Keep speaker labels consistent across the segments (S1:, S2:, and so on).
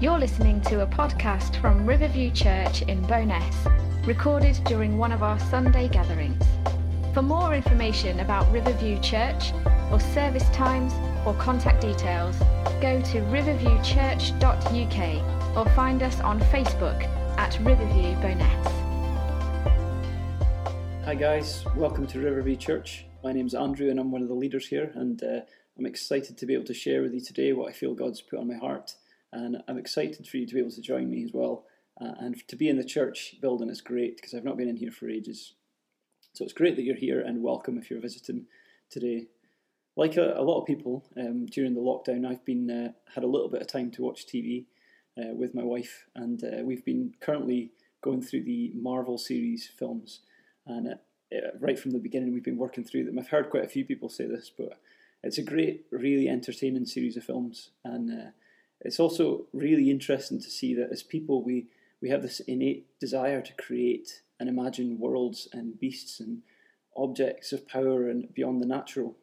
S1: You're listening to a podcast from Riverview Church in Bowness, recorded during one of our Sunday gatherings. For more information about Riverview Church, or service times, or contact details, go to riverviewchurch.uk or find us on Facebook at Riverview Bowness.
S2: Hi guys, welcome to Riverview Church. My name's Andrew and I'm one of the leaders here and uh, I'm excited to be able to share with you today what I feel God's put on my heart and I'm excited for you to be able to join me as well. Uh, and to be in the church building is great because I've not been in here for ages. So it's great that you're here and welcome if you're visiting today. Like a, a lot of people um, during the lockdown, I've been uh, had a little bit of time to watch TV uh, with my wife, and uh, we've been currently going through the Marvel series films. And uh, uh, right from the beginning, we've been working through them. I've heard quite a few people say this, but it's a great, really entertaining series of films, and it's also really interesting to see that as people, we, we have this innate desire to create and imagine worlds and beasts and objects of power and beyond the natural.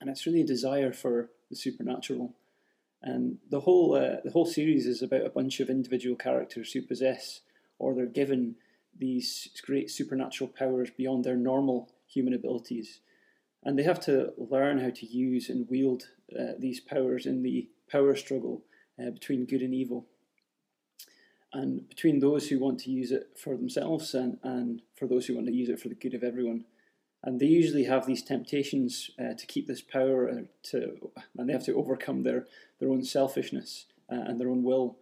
S2: And it's really a desire for the supernatural. And the whole, uh, the whole series is about a bunch of individual characters who possess or they're given these great supernatural powers beyond their normal human abilities. And they have to learn how to use and wield uh, these powers in the power struggle uh, between good and evil. And between those who want to use it for themselves and, and for those who want to use it for the good of everyone. And they usually have these temptations uh, to keep this power, uh, to, and they have to overcome their, their own selfishness uh, and their own will.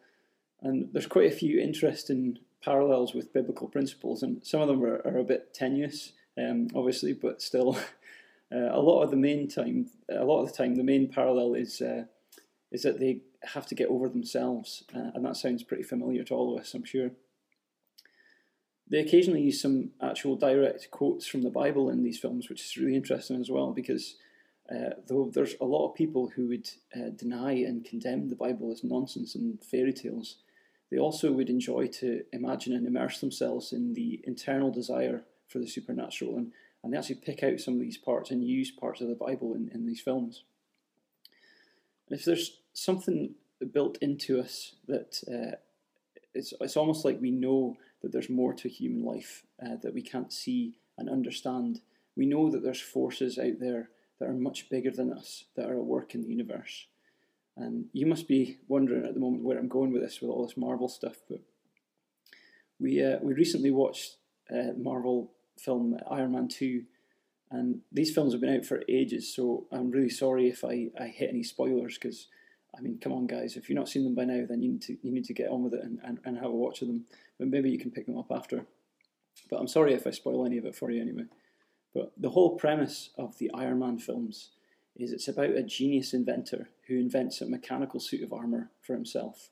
S2: And there's quite a few interesting parallels with biblical principles, and some of them are, are a bit tenuous, um, obviously, but still, uh, a lot of the main time, a lot of the time, the main parallel is uh, is that they have to get over themselves, uh, and that sounds pretty familiar to all of us, I'm sure. They occasionally use some actual direct quotes from the Bible in these films, which is really interesting as well, because uh, though there's a lot of people who would uh, deny and condemn the Bible as nonsense and fairy tales, they also would enjoy to imagine and immerse themselves in the internal desire for the supernatural, and, and they actually pick out some of these parts and use parts of the Bible in, in these films. If there's something built into us that uh, it's, it's almost like we know that there's more to human life uh, that we can't see and understand. We know that there's forces out there that are much bigger than us that are at work in the universe. And you must be wondering at the moment where I'm going with this, with all this Marvel stuff. But we uh, we recently watched uh, Marvel film Iron Man two, and these films have been out for ages. So I'm really sorry if I, I hit any spoilers because I mean, come on, guys! If you've not seen them by now, then you need to you need to get on with it and, and, and have a watch of them. But maybe you can pick them up after. But I'm sorry if I spoil any of it for you anyway. But the whole premise of the Iron Man films is it's about a genius inventor who invents a mechanical suit of armor for himself,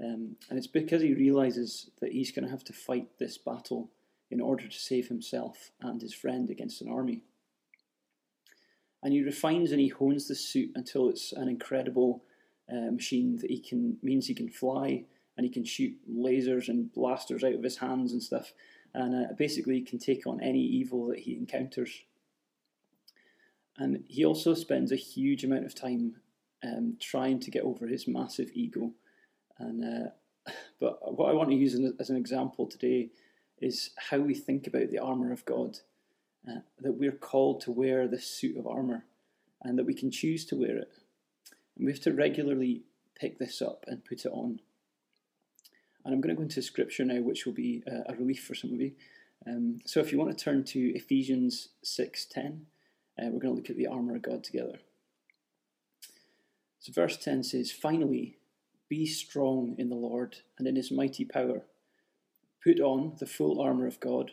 S2: um, and it's because he realizes that he's going to have to fight this battle in order to save himself and his friend against an army. And he refines and he hones the suit until it's an incredible uh, machine that he can means he can fly and he can shoot lasers and blasters out of his hands and stuff, and uh, basically can take on any evil that he encounters. And he also spends a huge amount of time um, trying to get over his massive ego. And uh, but what I want to use as an example today is how we think about the armor of God. Uh, that we're called to wear this suit of armor, and that we can choose to wear it. And we have to regularly pick this up and put it on. And I'm going to go into scripture now, which will be a relief for some of you. Um, so if you want to turn to Ephesians 6.10, uh, we're going to look at the armour of God together. So verse 10 says, Finally, be strong in the Lord and in his mighty power. Put on the full armour of God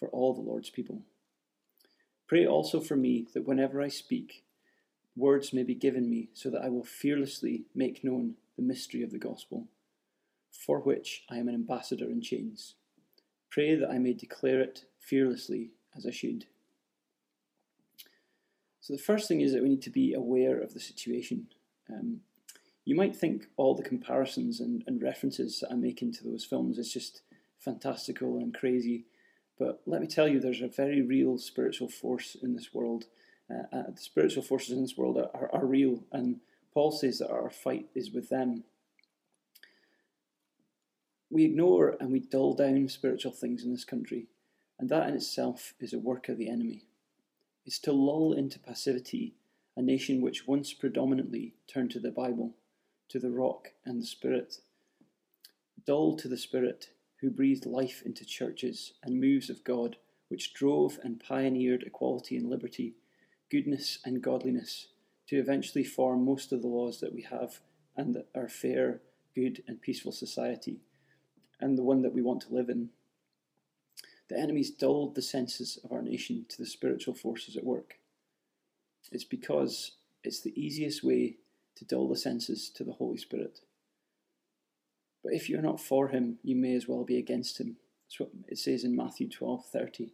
S2: for all the Lord's people. Pray also for me that whenever I speak, words may be given me so that I will fearlessly make known the mystery of the gospel, for which I am an ambassador in chains. Pray that I may declare it fearlessly as I should. So, the first thing is that we need to be aware of the situation. Um, you might think all the comparisons and, and references that I'm making to those films is just fantastical and crazy, but let me tell you, there's a very real spiritual force in this world. Uh, uh, the spiritual forces in this world are, are, are real, and Paul says that our fight is with them. We ignore and we dull down spiritual things in this country, and that in itself is a work of the enemy. It's to lull into passivity a nation which once predominantly turned to the Bible, to the rock and the Spirit. Dull to the Spirit, who breathed life into churches and moves of God, which drove and pioneered equality and liberty, goodness and godliness, to eventually form most of the laws that we have and our fair, good, and peaceful society, and the one that we want to live in. The enemies dulled the senses of our nation to the spiritual forces at work. It's because it's the easiest way to dull the senses to the Holy Spirit. But if you're not for him, you may as well be against him. That's what it says in Matthew 12:30.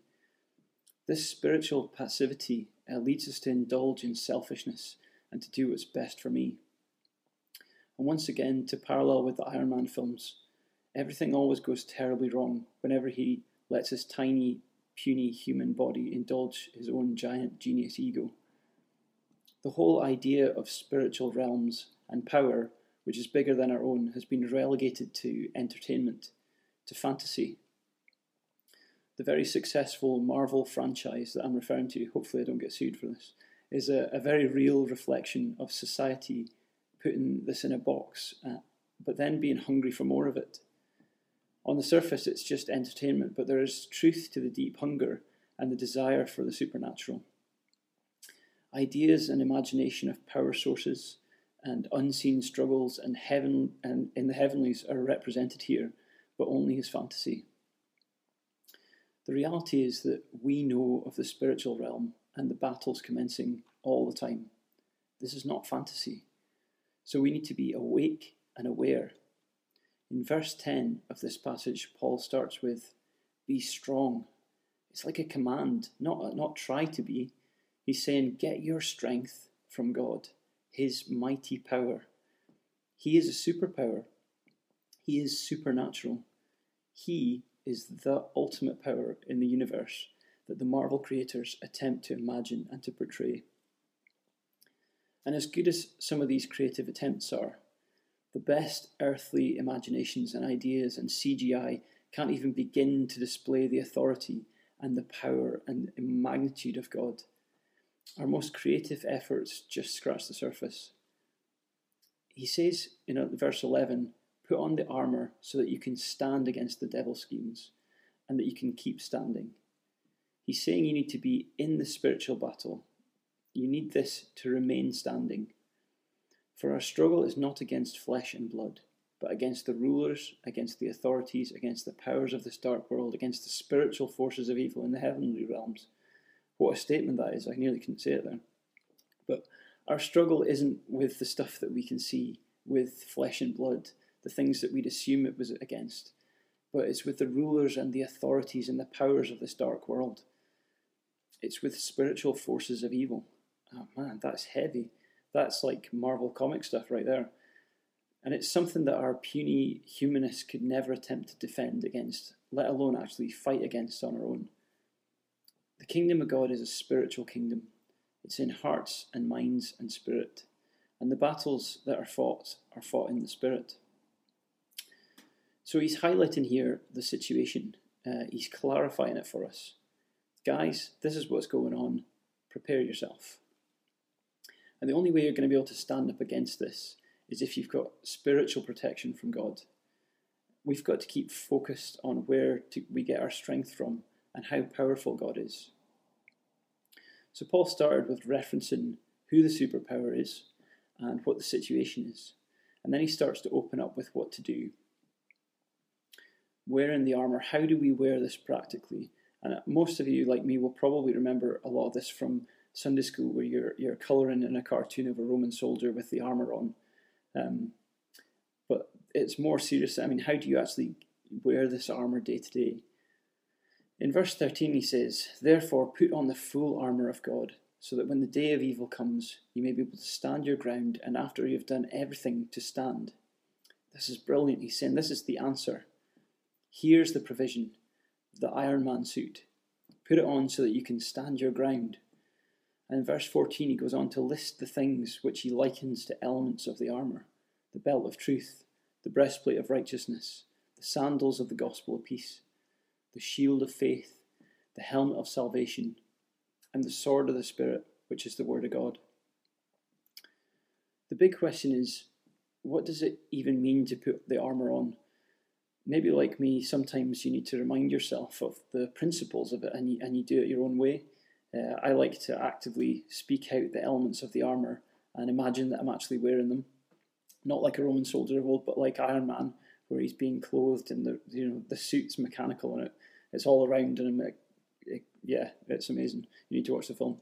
S2: This spiritual passivity uh, leads us to indulge in selfishness and to do what's best for me. And once again, to parallel with the Iron Man films, everything always goes terribly wrong whenever he lets his tiny, puny human body indulge his own giant genius ego. The whole idea of spiritual realms and power, which is bigger than our own, has been relegated to entertainment, to fantasy. The very successful Marvel franchise that I'm referring to, hopefully I don't get sued for this, is a, a very real reflection of society putting this in a box, uh, but then being hungry for more of it. On the surface, it's just entertainment, but there is truth to the deep hunger and the desire for the supernatural. Ideas and imagination of power sources and unseen struggles and heaven and in the heavenlies are represented here, but only as fantasy. The reality is that we know of the spiritual realm and the battles commencing all the time. This is not fantasy. So we need to be awake and aware. In verse 10 of this passage, Paul starts with, Be strong. It's like a command, not, not try to be. He's saying, Get your strength from God, His mighty power. He is a superpower, He is supernatural. He is the ultimate power in the universe that the Marvel creators attempt to imagine and to portray. And as good as some of these creative attempts are, the best earthly imaginations and ideas and CGI can't even begin to display the authority and the power and magnitude of God. Our most creative efforts just scratch the surface. He says in verse 11, Put on the armour so that you can stand against the devil's schemes and that you can keep standing. He's saying you need to be in the spiritual battle. You need this to remain standing. For our struggle is not against flesh and blood, but against the rulers, against the authorities, against the powers of this dark world, against the spiritual forces of evil in the heavenly realms. What a statement that is. I nearly couldn't say it there. But our struggle isn't with the stuff that we can see, with flesh and blood, the things that we'd assume it was against, but it's with the rulers and the authorities and the powers of this dark world. It's with spiritual forces of evil. Oh man, that's heavy. That's like Marvel comic stuff right there. And it's something that our puny humanists could never attempt to defend against, let alone actually fight against on our own. The kingdom of God is a spiritual kingdom. It's in hearts and minds and spirit. And the battles that are fought are fought in the spirit. So he's highlighting here the situation. Uh, he's clarifying it for us guys, this is what's going on. Prepare yourself. And the only way you're going to be able to stand up against this is if you've got spiritual protection from God. We've got to keep focused on where to, we get our strength from and how powerful God is. So, Paul started with referencing who the superpower is and what the situation is. And then he starts to open up with what to do. Wearing the armour, how do we wear this practically? And most of you, like me, will probably remember a lot of this from Sunday school, where you're you're colouring in a cartoon of a Roman soldier with the armour on. Um, but it's more serious. I mean, how do you actually wear this armour day to day? In verse 13, he says, Therefore, put on the full armour of God, so that when the day of evil comes, you may be able to stand your ground, and after you have done everything, to stand. This is brilliant. He's saying this is the answer. Here's the provision the Iron Man suit. Put it on so that you can stand your ground. And in verse 14, he goes on to list the things which he likens to elements of the armour the belt of truth, the breastplate of righteousness, the sandals of the gospel of peace, the shield of faith, the helmet of salvation, and the sword of the Spirit, which is the Word of God. The big question is what does it even mean to put the armour on? Maybe, like me, sometimes you need to remind yourself of the principles of it and you, and you do it your own way. Uh, I like to actively speak out the elements of the armour and imagine that I'm actually wearing them. Not like a Roman soldier of old, but like Iron Man, where he's being clothed and the you know the suit's mechanical and it it's all around and it, it, yeah, it's amazing. You need to watch the film,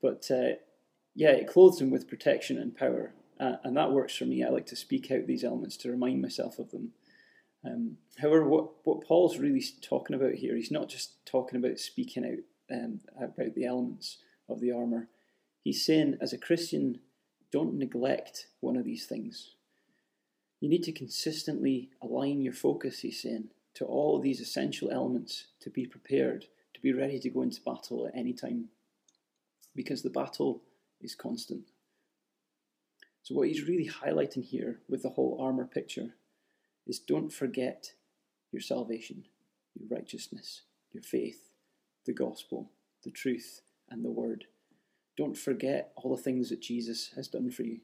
S2: but uh, yeah, it clothes him with protection and power, uh, and that works for me. I like to speak out these elements to remind myself of them. Um, however, what what Paul's really talking about here, he's not just talking about speaking out um, about the elements of the armour. He's saying, as a Christian, don't neglect one of these things. You need to consistently align your focus, he's saying, to all these essential elements to be prepared, to be ready to go into battle at any time. Because the battle is constant. So, what he's really highlighting here with the whole armour picture is don't forget your salvation, your righteousness, your faith, the gospel, the truth, and the word. Don't forget all the things that Jesus has done for you.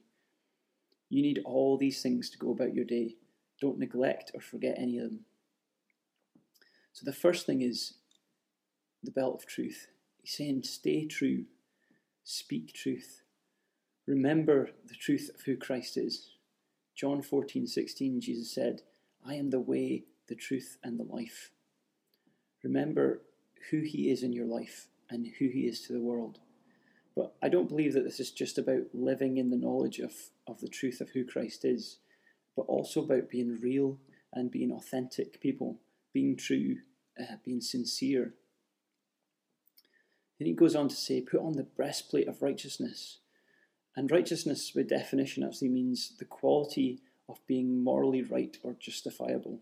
S2: You need all these things to go about your day. Don't neglect or forget any of them. So, the first thing is the belt of truth. He's saying, stay true, speak truth. Remember the truth of who Christ is. John 14, 16, Jesus said, I am the way, the truth, and the life. Remember who He is in your life and who He is to the world. But I don't believe that this is just about living in the knowledge of, of the truth of who Christ is, but also about being real and being authentic people, being true, uh, being sincere. Then he goes on to say, put on the breastplate of righteousness. And righteousness, by definition, actually means the quality of being morally right or justifiable.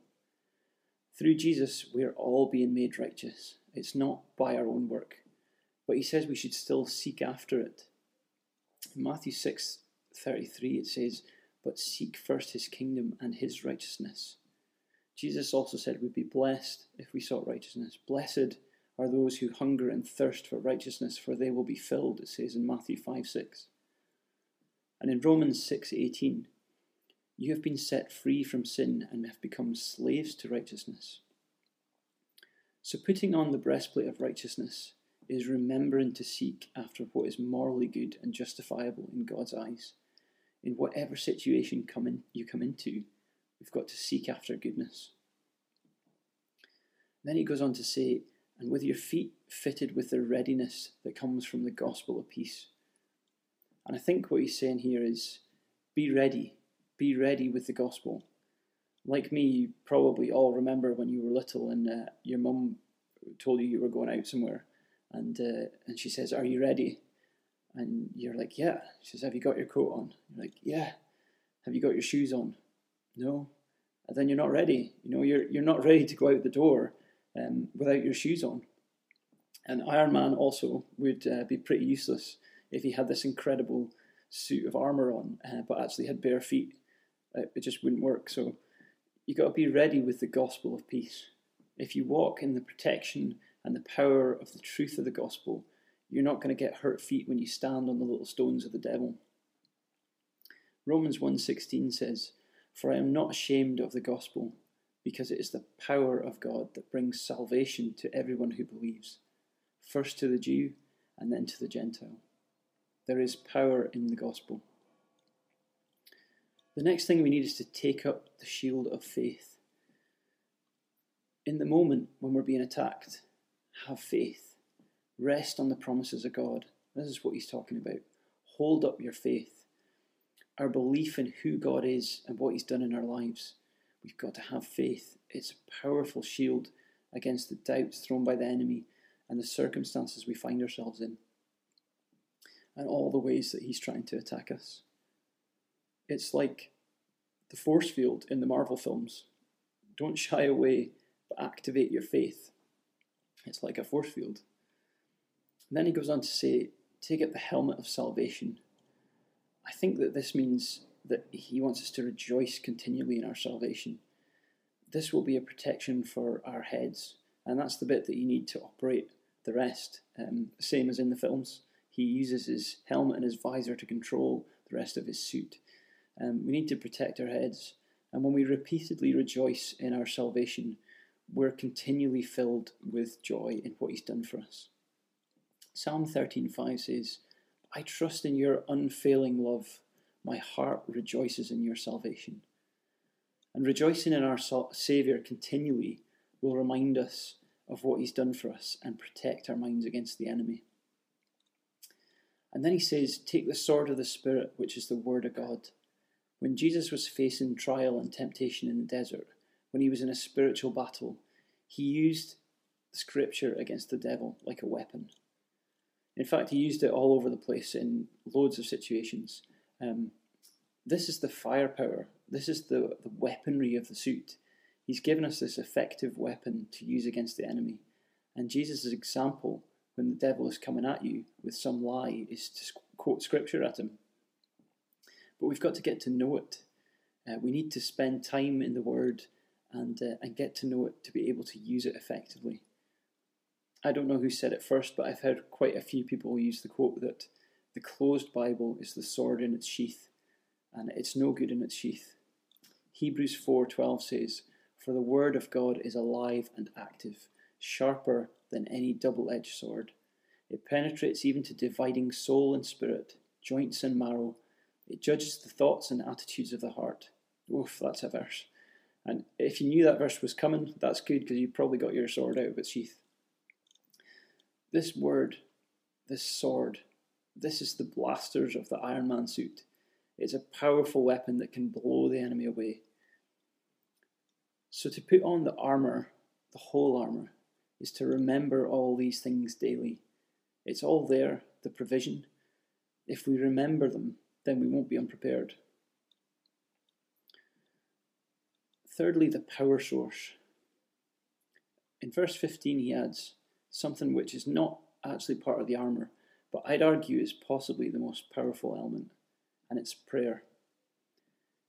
S2: Through Jesus, we are all being made righteous. It's not by our own work. But he says we should still seek after it. In Matthew 6 33, it says, But seek first his kingdom and his righteousness. Jesus also said we'd be blessed if we sought righteousness. Blessed are those who hunger and thirst for righteousness, for they will be filled, it says in Matthew 5 6. And in Romans 6 18, you have been set free from sin and have become slaves to righteousness. So, putting on the breastplate of righteousness is remembering to seek after what is morally good and justifiable in God's eyes. In whatever situation come in, you come into, we've got to seek after goodness. Then he goes on to say, and with your feet fitted with the readiness that comes from the gospel of peace. And I think what he's saying here is be ready, be ready with the gospel like me, you probably all remember when you were little and uh, your mum told you you were going out somewhere, and uh, and she says, "Are you ready?" And you're like, "Yeah." She says, "Have you got your coat on?" You're like, "Yeah." Have you got your shoes on? No. And then you're not ready. You know, you're you're not ready to go out the door um, without your shoes on. And Iron Man also would uh, be pretty useless if he had this incredible suit of armor on, uh, but actually had bare feet. Uh, it just wouldn't work. So you got to be ready with the gospel of peace. If you walk in the protection and the power of the truth of the gospel, you're not going to get hurt feet when you stand on the little stones of the devil. Romans 1:16 says, "For I am not ashamed of the gospel, because it is the power of God that brings salvation to everyone who believes, first to the Jew and then to the Gentile." There is power in the gospel. The next thing we need is to take up the shield of faith. In the moment when we're being attacked, have faith. Rest on the promises of God. This is what he's talking about. Hold up your faith. Our belief in who God is and what he's done in our lives. We've got to have faith. It's a powerful shield against the doubts thrown by the enemy and the circumstances we find ourselves in and all the ways that he's trying to attack us. It's like the force field in the Marvel films. Don't shy away, but activate your faith. It's like a force field. And then he goes on to say, take up the helmet of salvation. I think that this means that he wants us to rejoice continually in our salvation. This will be a protection for our heads, and that's the bit that you need to operate the rest, um, same as in the films. He uses his helmet and his visor to control the rest of his suit. Um, we need to protect our heads. And when we repeatedly rejoice in our salvation, we're continually filled with joy in what he's done for us. Psalm 13:5 says, I trust in your unfailing love. My heart rejoices in your salvation. And rejoicing in our Saviour continually will remind us of what He's done for us and protect our minds against the enemy. And then he says, Take the sword of the Spirit, which is the Word of God. When Jesus was facing trial and temptation in the desert, when he was in a spiritual battle, he used Scripture against the devil like a weapon. In fact, he used it all over the place in loads of situations. Um, this is the firepower, this is the, the weaponry of the suit. He's given us this effective weapon to use against the enemy. And Jesus' example when the devil is coming at you with some lie is to quote scripture at him. But we've got to get to know it. Uh, we need to spend time in the Word and uh, and get to know it to be able to use it effectively. I don't know who said it first, but I've heard quite a few people use the quote that the closed Bible is the sword in its sheath, and it's no good in its sheath. Hebrews 4:12 says, "For the word of God is alive and active, sharper than any double edged sword. It penetrates even to dividing soul and spirit, joints and marrow. It judges the thoughts and attitudes of the heart. Oof, that's a verse. And if you knew that verse was coming, that's good because you probably got your sword out of its sheath. This word, this sword, this is the blasters of the Iron Man suit. It's a powerful weapon that can blow the enemy away. So to put on the armour, the whole armour, is to remember all these things daily. It's all there, the provision. If we remember them, then we won't be unprepared. Thirdly, the power source. In verse 15, he adds something which is not actually part of the armour, but I'd argue is possibly the most powerful element, and it's prayer.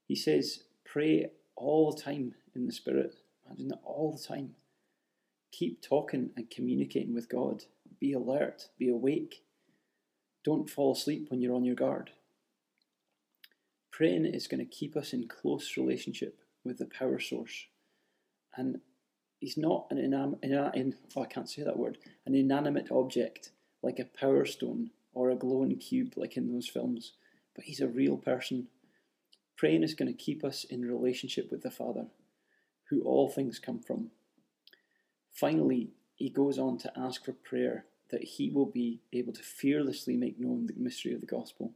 S2: He says, Pray all the time in the Spirit. Imagine that all the time. Keep talking and communicating with God. Be alert, be awake. Don't fall asleep when you're on your guard. Praying is going to keep us in close relationship with the power source. And he's not an inanimate, in, oh, I can't say that word, an inanimate object like a power stone or a glowing cube like in those films, but he's a real person. Praying is going to keep us in relationship with the Father, who all things come from. Finally, he goes on to ask for prayer that he will be able to fearlessly make known the mystery of the gospel,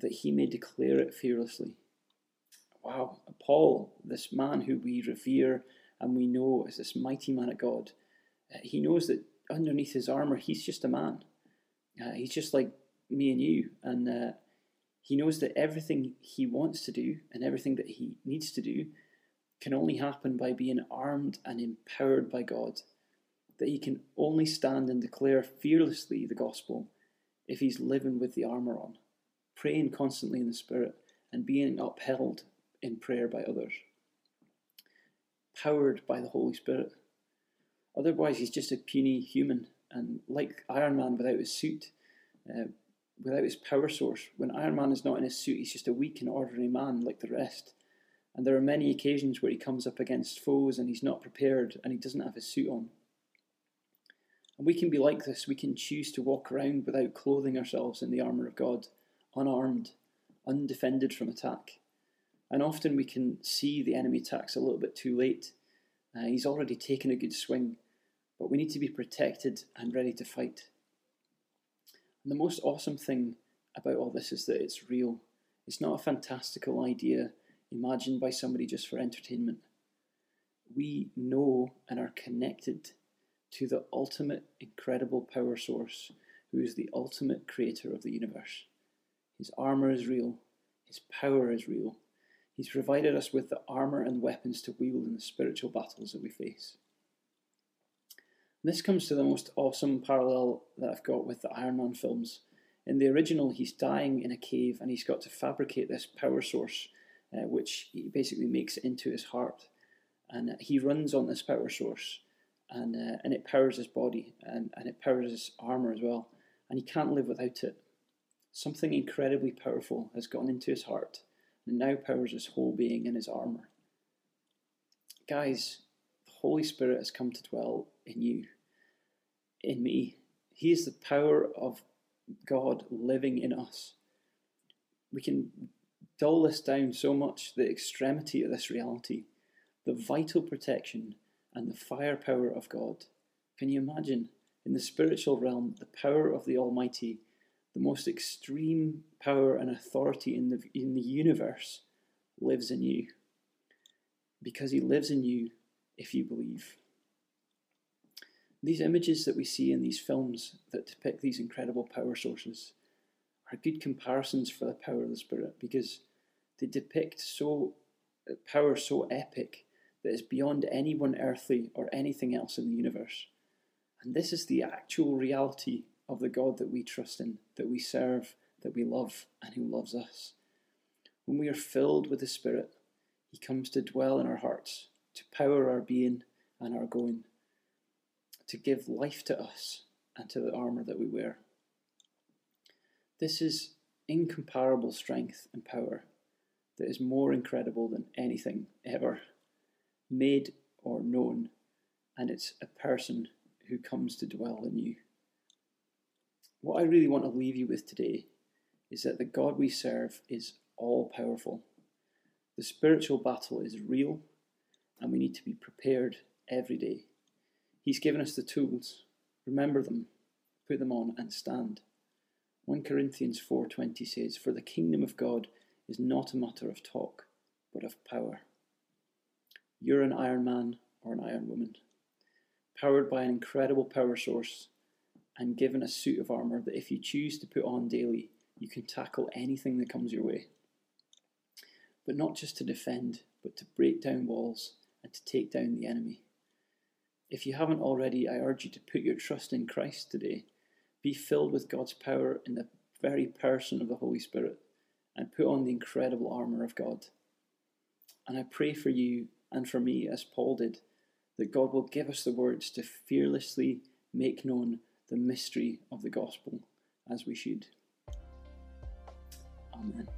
S2: that he may declare it fearlessly. Wow, Paul, this man who we revere and we know as this mighty man of God, uh, he knows that underneath his armour, he's just a man. Uh, he's just like me and you. And uh, he knows that everything he wants to do and everything that he needs to do can only happen by being armed and empowered by God, that he can only stand and declare fearlessly the gospel if he's living with the armour on, praying constantly in the Spirit, and being upheld in prayer by others, powered by the Holy Spirit. Otherwise, he's just a puny human, and like Iron Man without his suit, uh, without his power source. When Iron Man is not in his suit, he's just a weak and ordinary man like the rest. And there are many occasions where he comes up against foes and he's not prepared and he doesn't have his suit on. And we can be like this. We can choose to walk around without clothing ourselves in the armour of God, unarmed, undefended from attack. And often we can see the enemy attacks a little bit too late. Uh, he's already taken a good swing, but we need to be protected and ready to fight. And the most awesome thing about all this is that it's real. It's not a fantastical idea imagined by somebody just for entertainment. We know and are connected to the ultimate incredible power source, who is the ultimate creator of the universe. His armour is real, his power is real. He's provided us with the armour and weapons to wield in the spiritual battles that we face. this comes to the most awesome parallel that I've got with the Iron Man films. In the original, he's dying in a cave and he's got to fabricate this power source, uh, which he basically makes into his heart. And he runs on this power source and uh, and it powers his body and, and it powers his armor as well. And he can't live without it. Something incredibly powerful has gone into his heart and now powers his whole being in his armor. Guys, the Holy Spirit has come to dwell in you, in me. He is the power of God living in us. We can dull this down so much, the extremity of this reality, the vital protection and the firepower of God. Can you imagine, in the spiritual realm, the power of the Almighty, the most extreme power and authority in the, in the universe, lives in you? Because He lives in you if you believe. These images that we see in these films that depict these incredible power sources are good comparisons for the power of the Spirit because they depict so uh, power so epic that is beyond anyone earthly or anything else in the universe. And this is the actual reality of the God that we trust in, that we serve, that we love, and who loves us. When we are filled with the Spirit, He comes to dwell in our hearts, to power our being and our going, to give life to us and to the armour that we wear. This is incomparable strength and power that is more incredible than anything ever made or known, and it's a person who comes to dwell in you. What I really want to leave you with today is that the God we serve is all powerful. The spiritual battle is real, and we need to be prepared every day. He's given us the tools. Remember them, put them on, and stand. 1 Corinthians 4:20 says, "For the kingdom of God is not a matter of talk, but of power." You're an Iron Man or an Iron Woman, powered by an incredible power source and given a suit of armour that if you choose to put on daily, you can tackle anything that comes your way. But not just to defend, but to break down walls and to take down the enemy. If you haven't already, I urge you to put your trust in Christ today. Be filled with God's power in the very person of the Holy Spirit and put on the incredible armour of God. And I pray for you and for me, as Paul did, that God will give us the words to fearlessly make known the mystery of the gospel as we should. Amen.